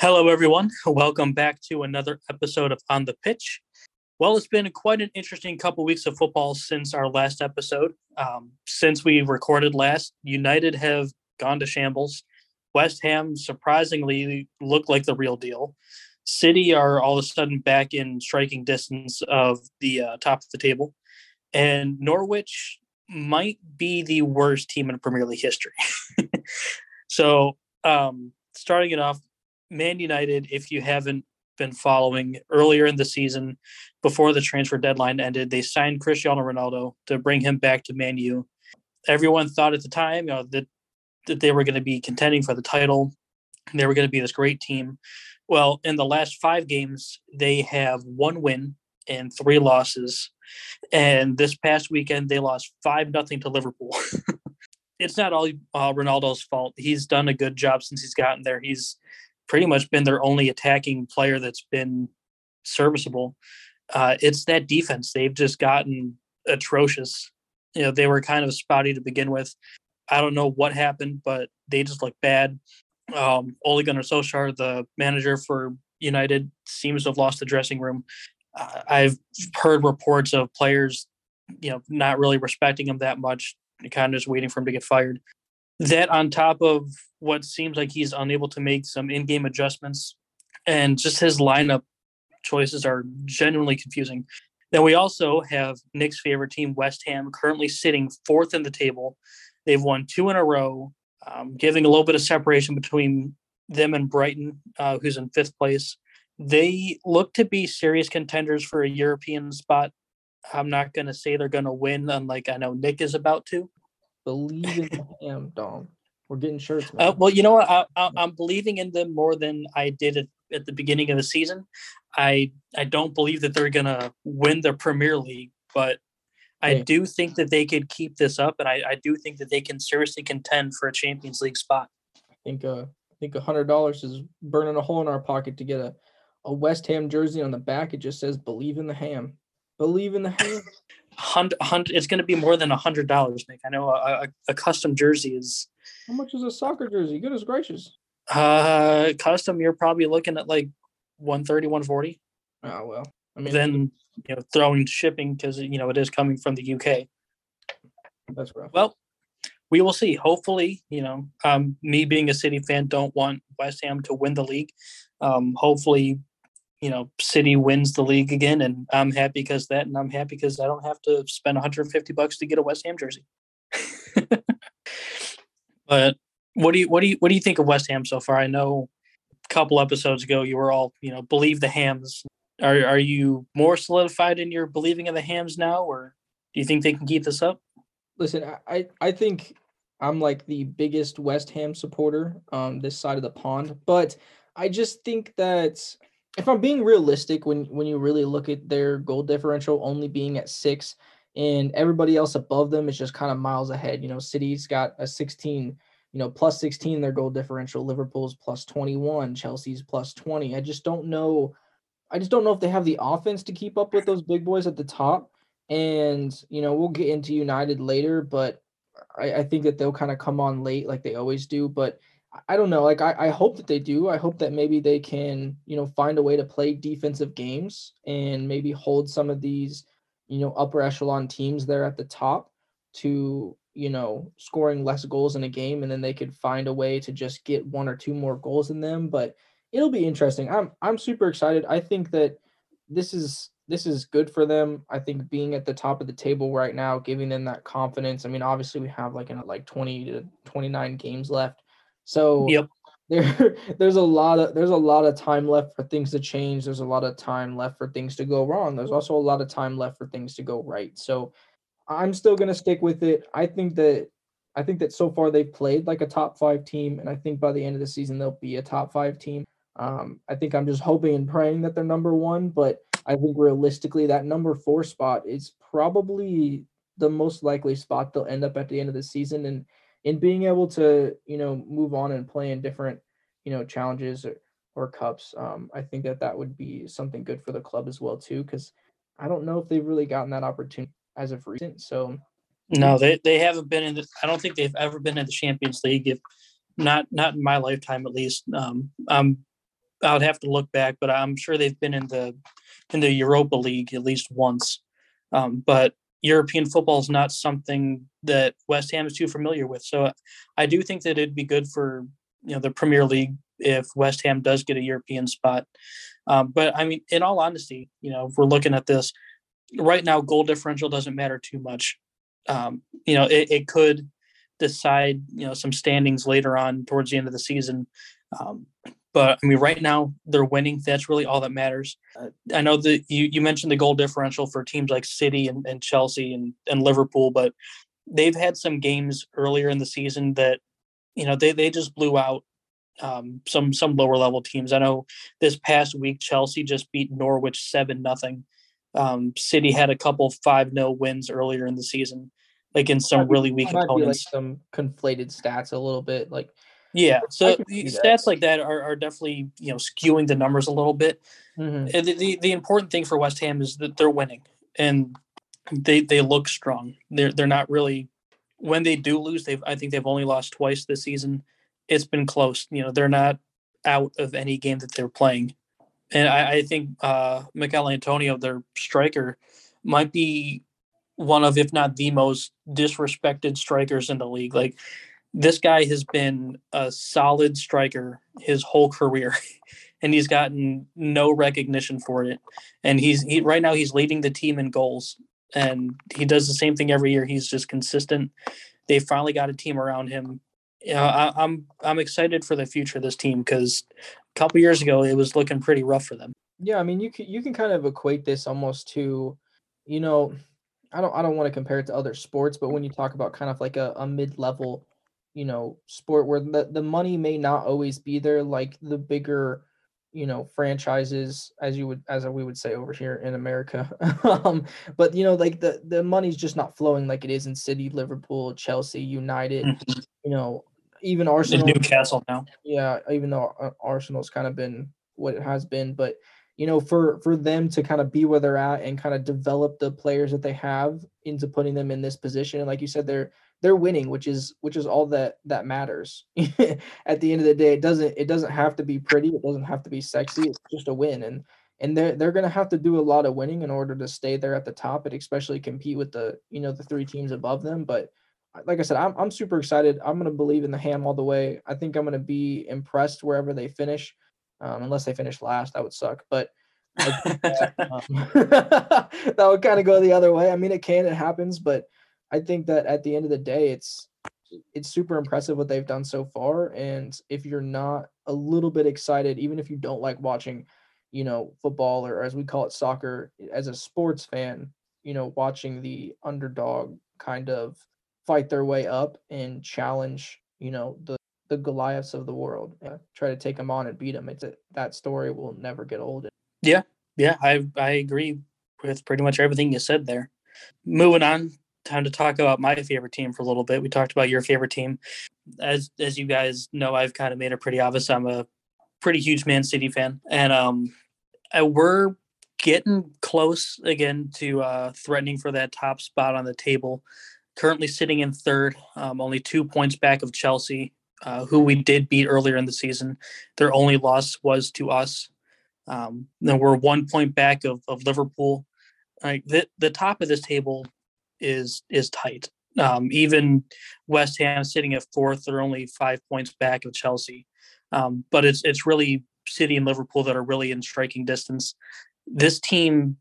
Hello, everyone. Welcome back to another episode of On the Pitch. Well, it's been quite an interesting couple weeks of football since our last episode. Um, since we recorded last, United have gone to shambles. West Ham surprisingly look like the real deal. City are all of a sudden back in striking distance of the uh, top of the table. And Norwich might be the worst team in Premier League history. so, um, starting it off, Man United, if you haven't been following earlier in the season, before the transfer deadline ended, they signed Cristiano Ronaldo to bring him back to Man U. Everyone thought at the time you know, that that they were going to be contending for the title. They were going to be this great team. Well, in the last five games, they have one win and three losses. And this past weekend, they lost five nothing to Liverpool. it's not all uh, Ronaldo's fault. He's done a good job since he's gotten there. He's pretty much been their only attacking player that's been serviceable. Uh, it's that defense. They've just gotten atrocious. You know, they were kind of spotty to begin with. I don't know what happened, but they just look bad. Um, Ole Gunnar Solskjaer, the manager for United, seems to have lost the dressing room. Uh, I've heard reports of players, you know, not really respecting him that much, kind of just waiting for him to get fired. That on top of what seems like he's unable to make some in-game adjustments, and just his lineup choices are genuinely confusing. Then we also have Nick's favorite team, West Ham, currently sitting fourth in the table They've won two in a row, um, giving a little bit of separation between them and Brighton, uh, who's in fifth place. They look to be serious contenders for a European spot. I'm not going to say they're going to win, unlike I know Nick is about to. Believe in them, Dom. We're getting shirts. Uh, well, you know what? I, am believing in them more than I did at, at the beginning of the season. I I don't believe that they're going to win the Premier League, but I do think that they could keep this up, and I, I do think that they can seriously contend for a Champions League spot. I think uh, I think a hundred dollars is burning a hole in our pocket to get a, a West Ham jersey on the back. It just says "Believe in the Ham." Believe in the ham. Hundred, hundred. It's going to be more than a hundred dollars, Nick. I know a, a, a, custom jersey is. How much is a soccer jersey? Goodness gracious. Uh, custom. You're probably looking at like 130, 140. Oh well. I mean, then you know throwing shipping because you know it is coming from the UK. That's rough. Well, we will see. Hopefully, you know, um, me being a City fan, don't want West Ham to win the league. Um, hopefully, you know, City wins the league again, and I'm happy because that, and I'm happy because I don't have to spend 150 bucks to get a West Ham jersey. but what do you what do you what do you think of West Ham so far? I know a couple episodes ago you were all you know believe the Hams are are you more solidified in your believing in the Hams now, or do you think they can keep this up? Listen, I I think I'm like the biggest West Ham supporter on this side of the pond, but I just think that if I'm being realistic, when when you really look at their goal differential only being at six, and everybody else above them is just kind of miles ahead. You know, City's got a 16, you know, plus 16 their goal differential. Liverpool's plus 21, Chelsea's plus 20. I just don't know I just don't know if they have the offense to keep up with those big boys at the top. And you know, we'll get into United later, but I, I think that they'll kind of come on late like they always do. But I don't know. Like I, I hope that they do. I hope that maybe they can, you know, find a way to play defensive games and maybe hold some of these, you know, upper echelon teams there at the top to, you know, scoring less goals in a game and then they could find a way to just get one or two more goals in them. But it'll be interesting. I'm I'm super excited. I think that this is this is good for them. I think being at the top of the table right now, giving them that confidence. I mean, obviously we have like in like 20 to 29 games left. So yep. there there's a lot of there's a lot of time left for things to change. There's a lot of time left for things to go wrong. There's also a lot of time left for things to go right. So I'm still going to stick with it. I think that I think that so far they've played like a top 5 team and I think by the end of the season they'll be a top 5 team. Um, I think I'm just hoping and praying that they're number one, but I think realistically that number four spot is probably the most likely spot they'll end up at the end of the season. And in being able to, you know, move on and play in different, you know, challenges or, or cups, um, I think that that would be something good for the club as well too. Because I don't know if they've really gotten that opportunity as of recent. So no, they, they haven't been in the, I don't think they've ever been in the Champions League. If not, not in my lifetime, at least. Um, I'm I'd have to look back, but I'm sure they've been in the in the Europa League at least once. Um, but European football is not something that West Ham is too familiar with. So I do think that it'd be good for you know the Premier League if West Ham does get a European spot. Um, but I mean, in all honesty, you know, if we're looking at this right now, goal differential doesn't matter too much. Um, you know, it, it, could decide you know some standings later on towards the end of the season. Um, but I mean, right now they're winning. That's really all that matters. Uh, I know that you, you mentioned the goal differential for teams like City and, and Chelsea and, and Liverpool, but they've had some games earlier in the season that, you know, they, they just blew out um, some some lower level teams. I know this past week Chelsea just beat Norwich seven nothing. Um, City had a couple five 0 wins earlier in the season against some really weak opponents. Like some conflated stats a little bit, like yeah, so stats like that are, are definitely you know skewing the numbers a little bit. Mm-hmm. The, the, the important thing for West Ham is that they're winning and they they look strong. They're they're not really when they do lose. They've I think they've only lost twice this season. It's been close. You know they're not out of any game that they're playing, and I, I think uh, Michail Antonio, their striker, might be one of if not the most disrespected strikers in the league. Like this guy has been a solid striker his whole career and he's gotten no recognition for it. And he's he, right now he's leading the team in goals and he does the same thing every year. He's just consistent. They finally got a team around him. You know, I, I'm I'm excited for the future of this team because a couple years ago it was looking pretty rough for them. Yeah, I mean you can you can kind of equate this almost to, you know, I don't I don't want to compare it to other sports, but when you talk about kind of like a, a mid level you know sport where the, the money may not always be there like the bigger you know franchises as you would as we would say over here in america. Um but you know like the the money's just not flowing like it is in city liverpool chelsea united mm-hmm. you know even arsenal. Newcastle now. Yeah even though arsenal's kind of been what it has been but you know for for them to kind of be where they're at and kind of develop the players that they have into putting them in this position. And like you said they're they're winning which is which is all that that matters. At the end of the day it doesn't it doesn't have to be pretty. It doesn't have to be sexy. It's just a win. And and they're they're going to have to do a lot of winning in order to stay there at the top and especially compete with the you know the three teams above them. But uh, like i said i'm, I'm super excited. I'm going to believe in the ham all the way. I think i'm going to be impressed wherever they finish um, unless they finish last that would suck but that, um, that would kind of go the other way i mean it can it happens but I think that at the end of the day, it's it's super impressive what they've done so far. And if you're not a little bit excited, even if you don't like watching, you know, football or as we call it soccer, as a sports fan, you know, watching the underdog kind of fight their way up and challenge, you know, the the Goliaths of the world, try to take them on and beat them. It's a, that story will never get old. Yeah, yeah, I I agree with pretty much everything you said there. Moving on time to talk about my favorite team for a little bit. We talked about your favorite team. As as you guys know, I've kind of made it pretty obvious I'm a pretty huge Man City fan, and um, I, we're getting close again to uh, threatening for that top spot on the table. Currently sitting in third, um, only two points back of Chelsea, uh, who we did beat earlier in the season. Their only loss was to us. Um, then we're one point back of, of Liverpool. Like the the top of this table is is tight. Um, even West Ham sitting at fourth, they're only five points back of Chelsea. Um, but it's it's really City and Liverpool that are really in striking distance. This team,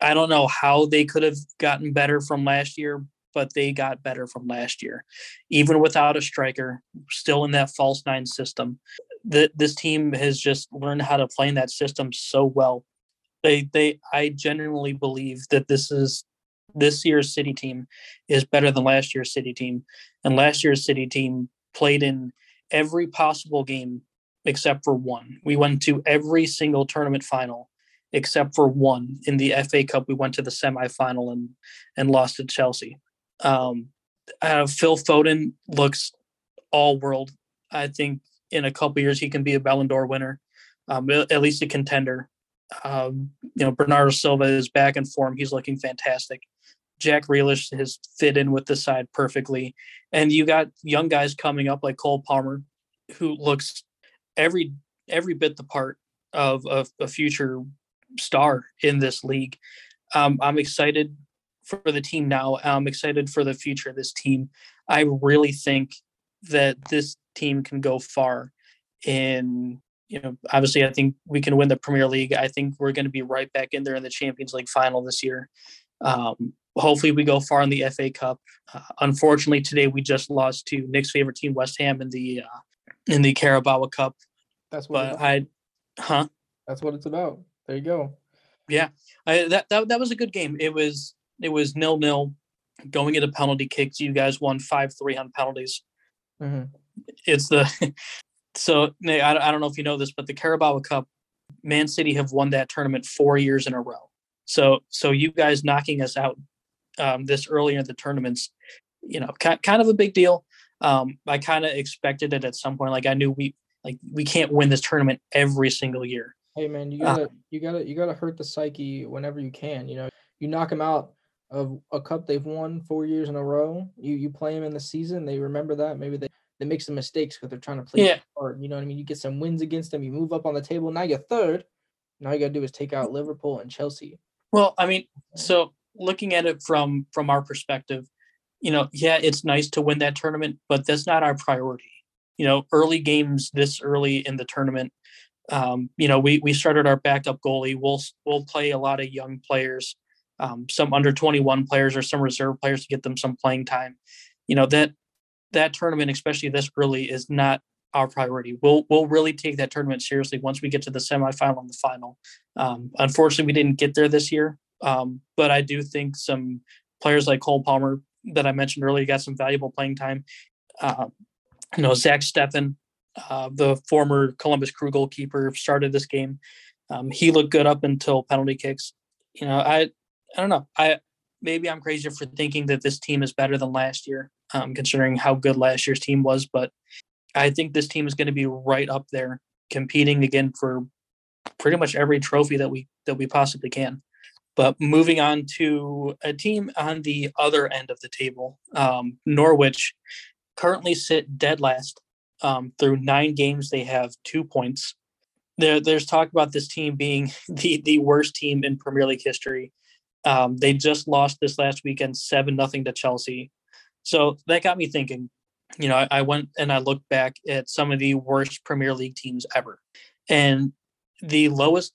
I don't know how they could have gotten better from last year, but they got better from last year, even without a striker, still in that false nine system. That this team has just learned how to play in that system so well. They they I genuinely believe that this is this year's City team is better than last year's City team. And last year's City team played in every possible game except for one. We went to every single tournament final except for one. In the FA Cup, we went to the semifinal and and lost to Chelsea. Um, uh, Phil Foden looks all world. I think in a couple years he can be a Ballon d'Or winner, um, at least a contender. Um, you know, Bernardo Silva is back in form. He's looking fantastic. Jack Grealish has fit in with the side perfectly. And you got young guys coming up like Cole Palmer, who looks every every bit the part. of, of a future star in this league. Um, I'm excited for the team now. I'm excited for the future of this team. I really think that this team can go far. In you know, obviously, I think we can win the Premier League. I think we're going to be right back in there in the Champions League final this year. Um, hopefully, we go far in the FA Cup. Uh, unfortunately, today we just lost to Nick's favorite team, West Ham, in the uh, in the Carabao Cup. That's what. I, huh? That's what it's about. There you go. Yeah, I, that that that was a good game. It was it was nil nil, going into penalty kicks. You guys won five three on penalties. hmm It's the so I, I don't know if you know this, but the Carabao Cup, Man City have won that tournament four years in a row. So so you guys knocking us out um, this early in the tournaments, you know, ki- kind of a big deal. Um, I kind of expected it at some point. Like I knew we like we can't win this tournament every single year. Hey man, you Uh, gotta you gotta you gotta hurt the psyche whenever you can. You know, you knock them out of a cup they've won four years in a row. You you play them in the season, they remember that. Maybe they they make some mistakes because they're trying to play Yeah. hard. You know what I mean? You get some wins against them. You move up on the table. Now you're third. Now you gotta do is take out Liverpool and Chelsea. Well, I mean, so looking at it from from our perspective, you know, yeah, it's nice to win that tournament, but that's not our priority. You know, early games this early in the tournament, um, you know, we we started our backup goalie. We'll we'll play a lot of young players, um, some under twenty one players or some reserve players to get them some playing time. You know that that tournament, especially this early, is not our priority. We'll we'll really take that tournament seriously once we get to the semifinal and the final. Um, unfortunately, we didn't get there this year, um, but I do think some players like Cole Palmer that I mentioned earlier got some valuable playing time. Uh, you know, Zach Steffen, uh, the former Columbus Crew goalkeeper, started this game. Um, he looked good up until penalty kicks. You know, I I don't know. I maybe I'm crazy for thinking that this team is better than last year, um, considering how good last year's team was. But I think this team is going to be right up there, competing again for pretty much every trophy that we that we possibly can. But moving on to a team on the other end of the table, um, Norwich currently sit dead last. Um, through nine games, they have two points. There, there's talk about this team being the the worst team in Premier League history. Um, they just lost this last weekend, seven nothing to Chelsea. So that got me thinking. You know, I, I went and I looked back at some of the worst Premier League teams ever, and the lowest.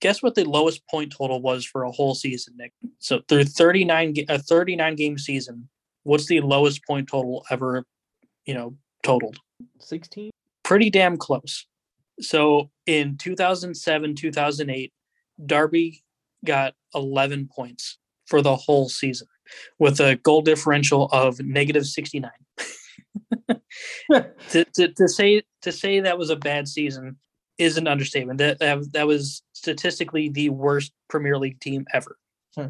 Guess what the lowest point total was for a whole season, Nick? So through 39 a 39 game season, what's the lowest point total ever, you know, totaled? 16? Pretty damn close. So in 2007, 2008, Derby got 11 points for the whole season with a goal differential of negative 69. to, to, to say to say that was a bad season is an understatement. That that, that was statistically the worst Premier League team ever. Hmm.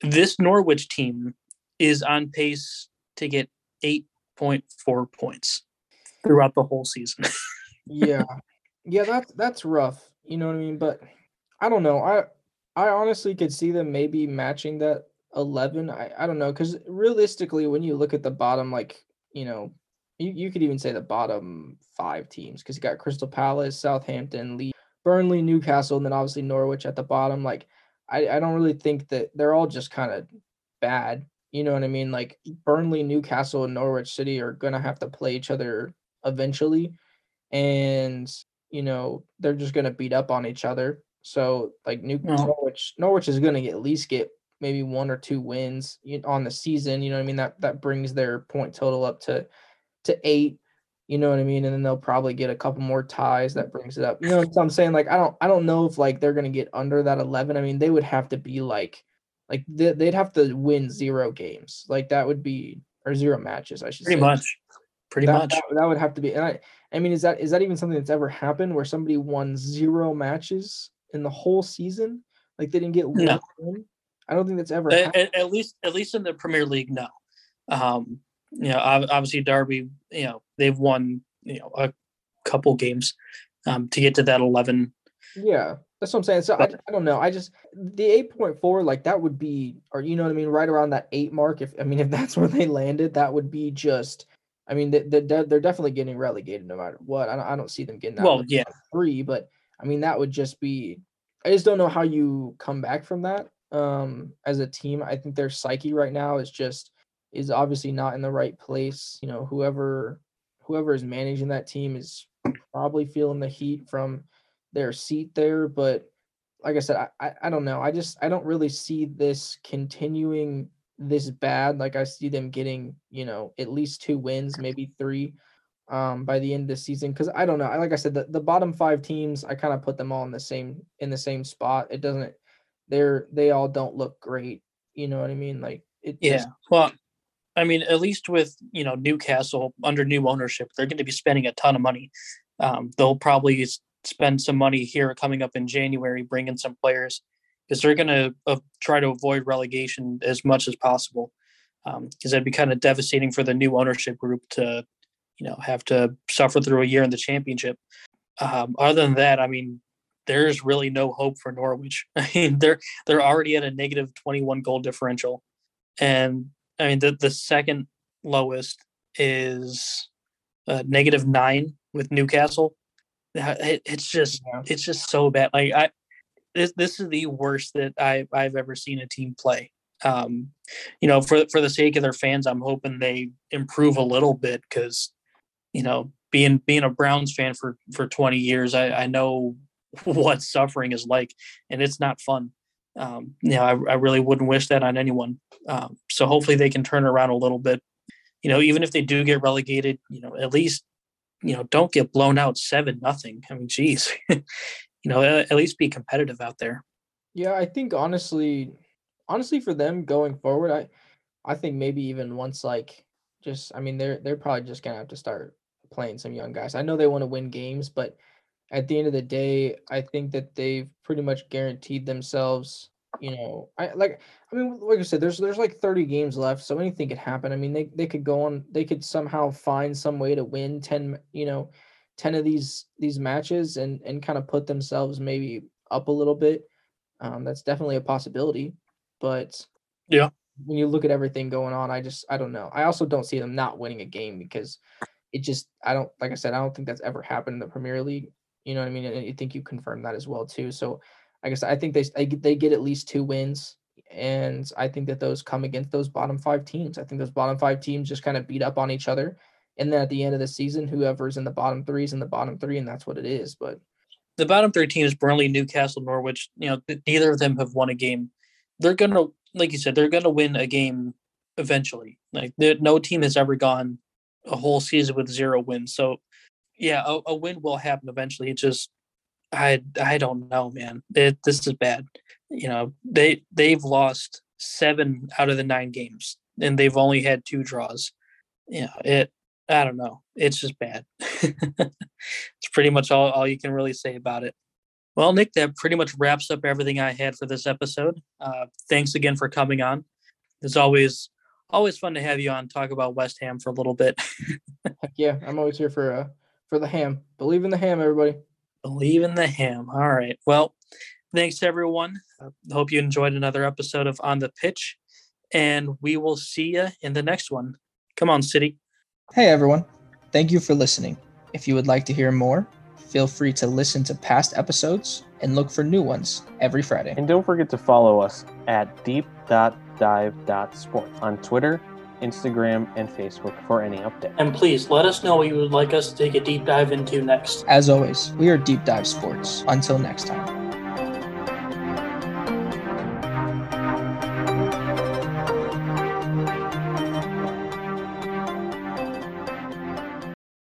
This Norwich team is on pace to get 8.4 points throughout the whole season. yeah. Yeah, that's that's rough. You know what I mean? But I don't know. I I honestly could see them maybe matching that 11. I, I don't know cuz realistically when you look at the bottom like, you know, you, you could even say the bottom 5 teams cuz you got Crystal Palace, Southampton, Leeds, Burnley, Newcastle and then obviously Norwich at the bottom like I I don't really think that they're all just kind of bad. You know what I mean? Like Burnley, Newcastle and Norwich City are going to have to play each other eventually and you know they're just going to beat up on each other so like New No. Norwich Norwich is going to at least get maybe one or two wins on the season you know what I mean that that brings their point total up to to 8 you know what I mean and then they'll probably get a couple more ties that brings it up you know what I'm saying like I don't I don't know if like they're going to get under that 11 I mean they would have to be like like they, they'd have to win zero games like that would be or zero matches I should Pretty say much. Pretty that, much. That, that would have to be. And I, I mean, is that is that even something that's ever happened where somebody won zero matches in the whole season? Like they didn't get one No. win? I don't think that's ever at, at, least at least in the Premier League, no. Um, you know, obviously Derby, you know, they've won you know a couple games um, to get to that eleven. Yeah, that's what I'm saying. So I, But- I don't know. I just the eight point four, like that would be, or you know what I mean, right around that eight mark. If I mean, if that's where they landed, that would be just. I mean, they, they're, definitely getting relegated no matter what. I don't, I don't see them getting that Well, yeah. three, but I mean, that would just be. I just don't know how you come back from that um, as a team. I think their psyche right now is just is obviously not in the right place. You know, whoever whoever is managing that team is probably feeling the heat from their seat there. But like I said, I, I don't know. I just I don't really see this continuing this bad. Like I see them getting, you know, at least two wins, maybe three um by the end of the season because i don't know I like i said the, the bottom five teams i kind of put them all in the same in the same spot. It doesn't they're they all don't look great you know what i mean? Like it yeah just, well i mean at least with you know newcastle under new ownership they're going to be spending a ton of money. Um they'll probably spend some money here coming up in january bringing some players because they're going to uh, try to avoid relegation as much as possible. Because um, that'd be kind of devastating for the new ownership group to you know have to suffer through a year in the championship. Um, other than that, I mean, there's really no hope for Norwich. I mean, they're they're already at a negative 21 goal differential, and I mean the the second lowest is uh, negative nine with Newcastle. It, it's just yeah. it's just so bad. Like I, this this is the worst that I I've ever seen a team play um, you know, for for the sake of their fans, I'm hoping they improve a little bit because you know, being being a Browns fan for for 20 years, I, I know what suffering is like, and it's not fun. Um, you know, I, I really wouldn't wish that on anyone. Um, so hopefully they can turn around a little bit. You know, even if they do get relegated, you know, at least you know don't get blown out seven nothing. I mean, geez, you know, at least be competitive out there. Yeah, I think honestly, honestly for them going forward, I I think maybe even once like just I mean they're they're probably just gonna have to start playing some young guys. I know they want to win games, but at the end of the day, I think that they've pretty much guaranteed themselves. You know, I like. I mean, like I said, there's there's like 30 games left, so anything could happen. I mean, they they could go on. They could somehow find some way to win 10. You know, 10 of these these matches and and kind of put themselves maybe up a little bit. Um, that's definitely a possibility, but yeah, when you look at everything going on, I just I don't know. I also don't see them not winning a game because it just I don't like I said I don't think that's ever happened in the Premier League. You know what I mean? And I think you confirmed that as well too. So I guess I think they they get at least two wins, and I think that those come against those bottom five teams. I think those bottom five teams just kind of beat up on each other, and then at the end of the season, whoever's in the bottom three is in the bottom three, and that's what it is. But the bottom three teams, Burnley, Newcastle, Norwich, you know, neither of them have won a game. They're gonna, like you said, they're gonna win a game eventually. Like no team has ever gone a whole season with zero wins. So yeah, a, a win will happen eventually. It just I I don't know, man. It, this is bad. You know, they they've lost seven out of the nine games, and they've only had two draws. You know, it. I don't know. It's just bad. it's pretty much all, all you can really say about it. Well, Nick, that pretty much wraps up everything I had for this episode. Uh, thanks again for coming on. As always, always fun to have you on talk about West Ham for a little bit. Heck yeah, I'm always here for uh for the ham. Believe in the ham, everybody. Believe in the ham. All right. Well, thanks everyone. I hope you enjoyed another episode of On the Pitch, and we will see you in the next one. Come on, City. Hey everyone. Thank you for listening. If you would like to hear more, feel free to listen to past episodes and look for new ones every Friday. And don't forget to follow us at deep.com dive.sport on Twitter, Instagram, and Facebook for any update. And please let us know what you would like us to take a deep dive into next. As always, we are Deep Dive Sports. Until next time.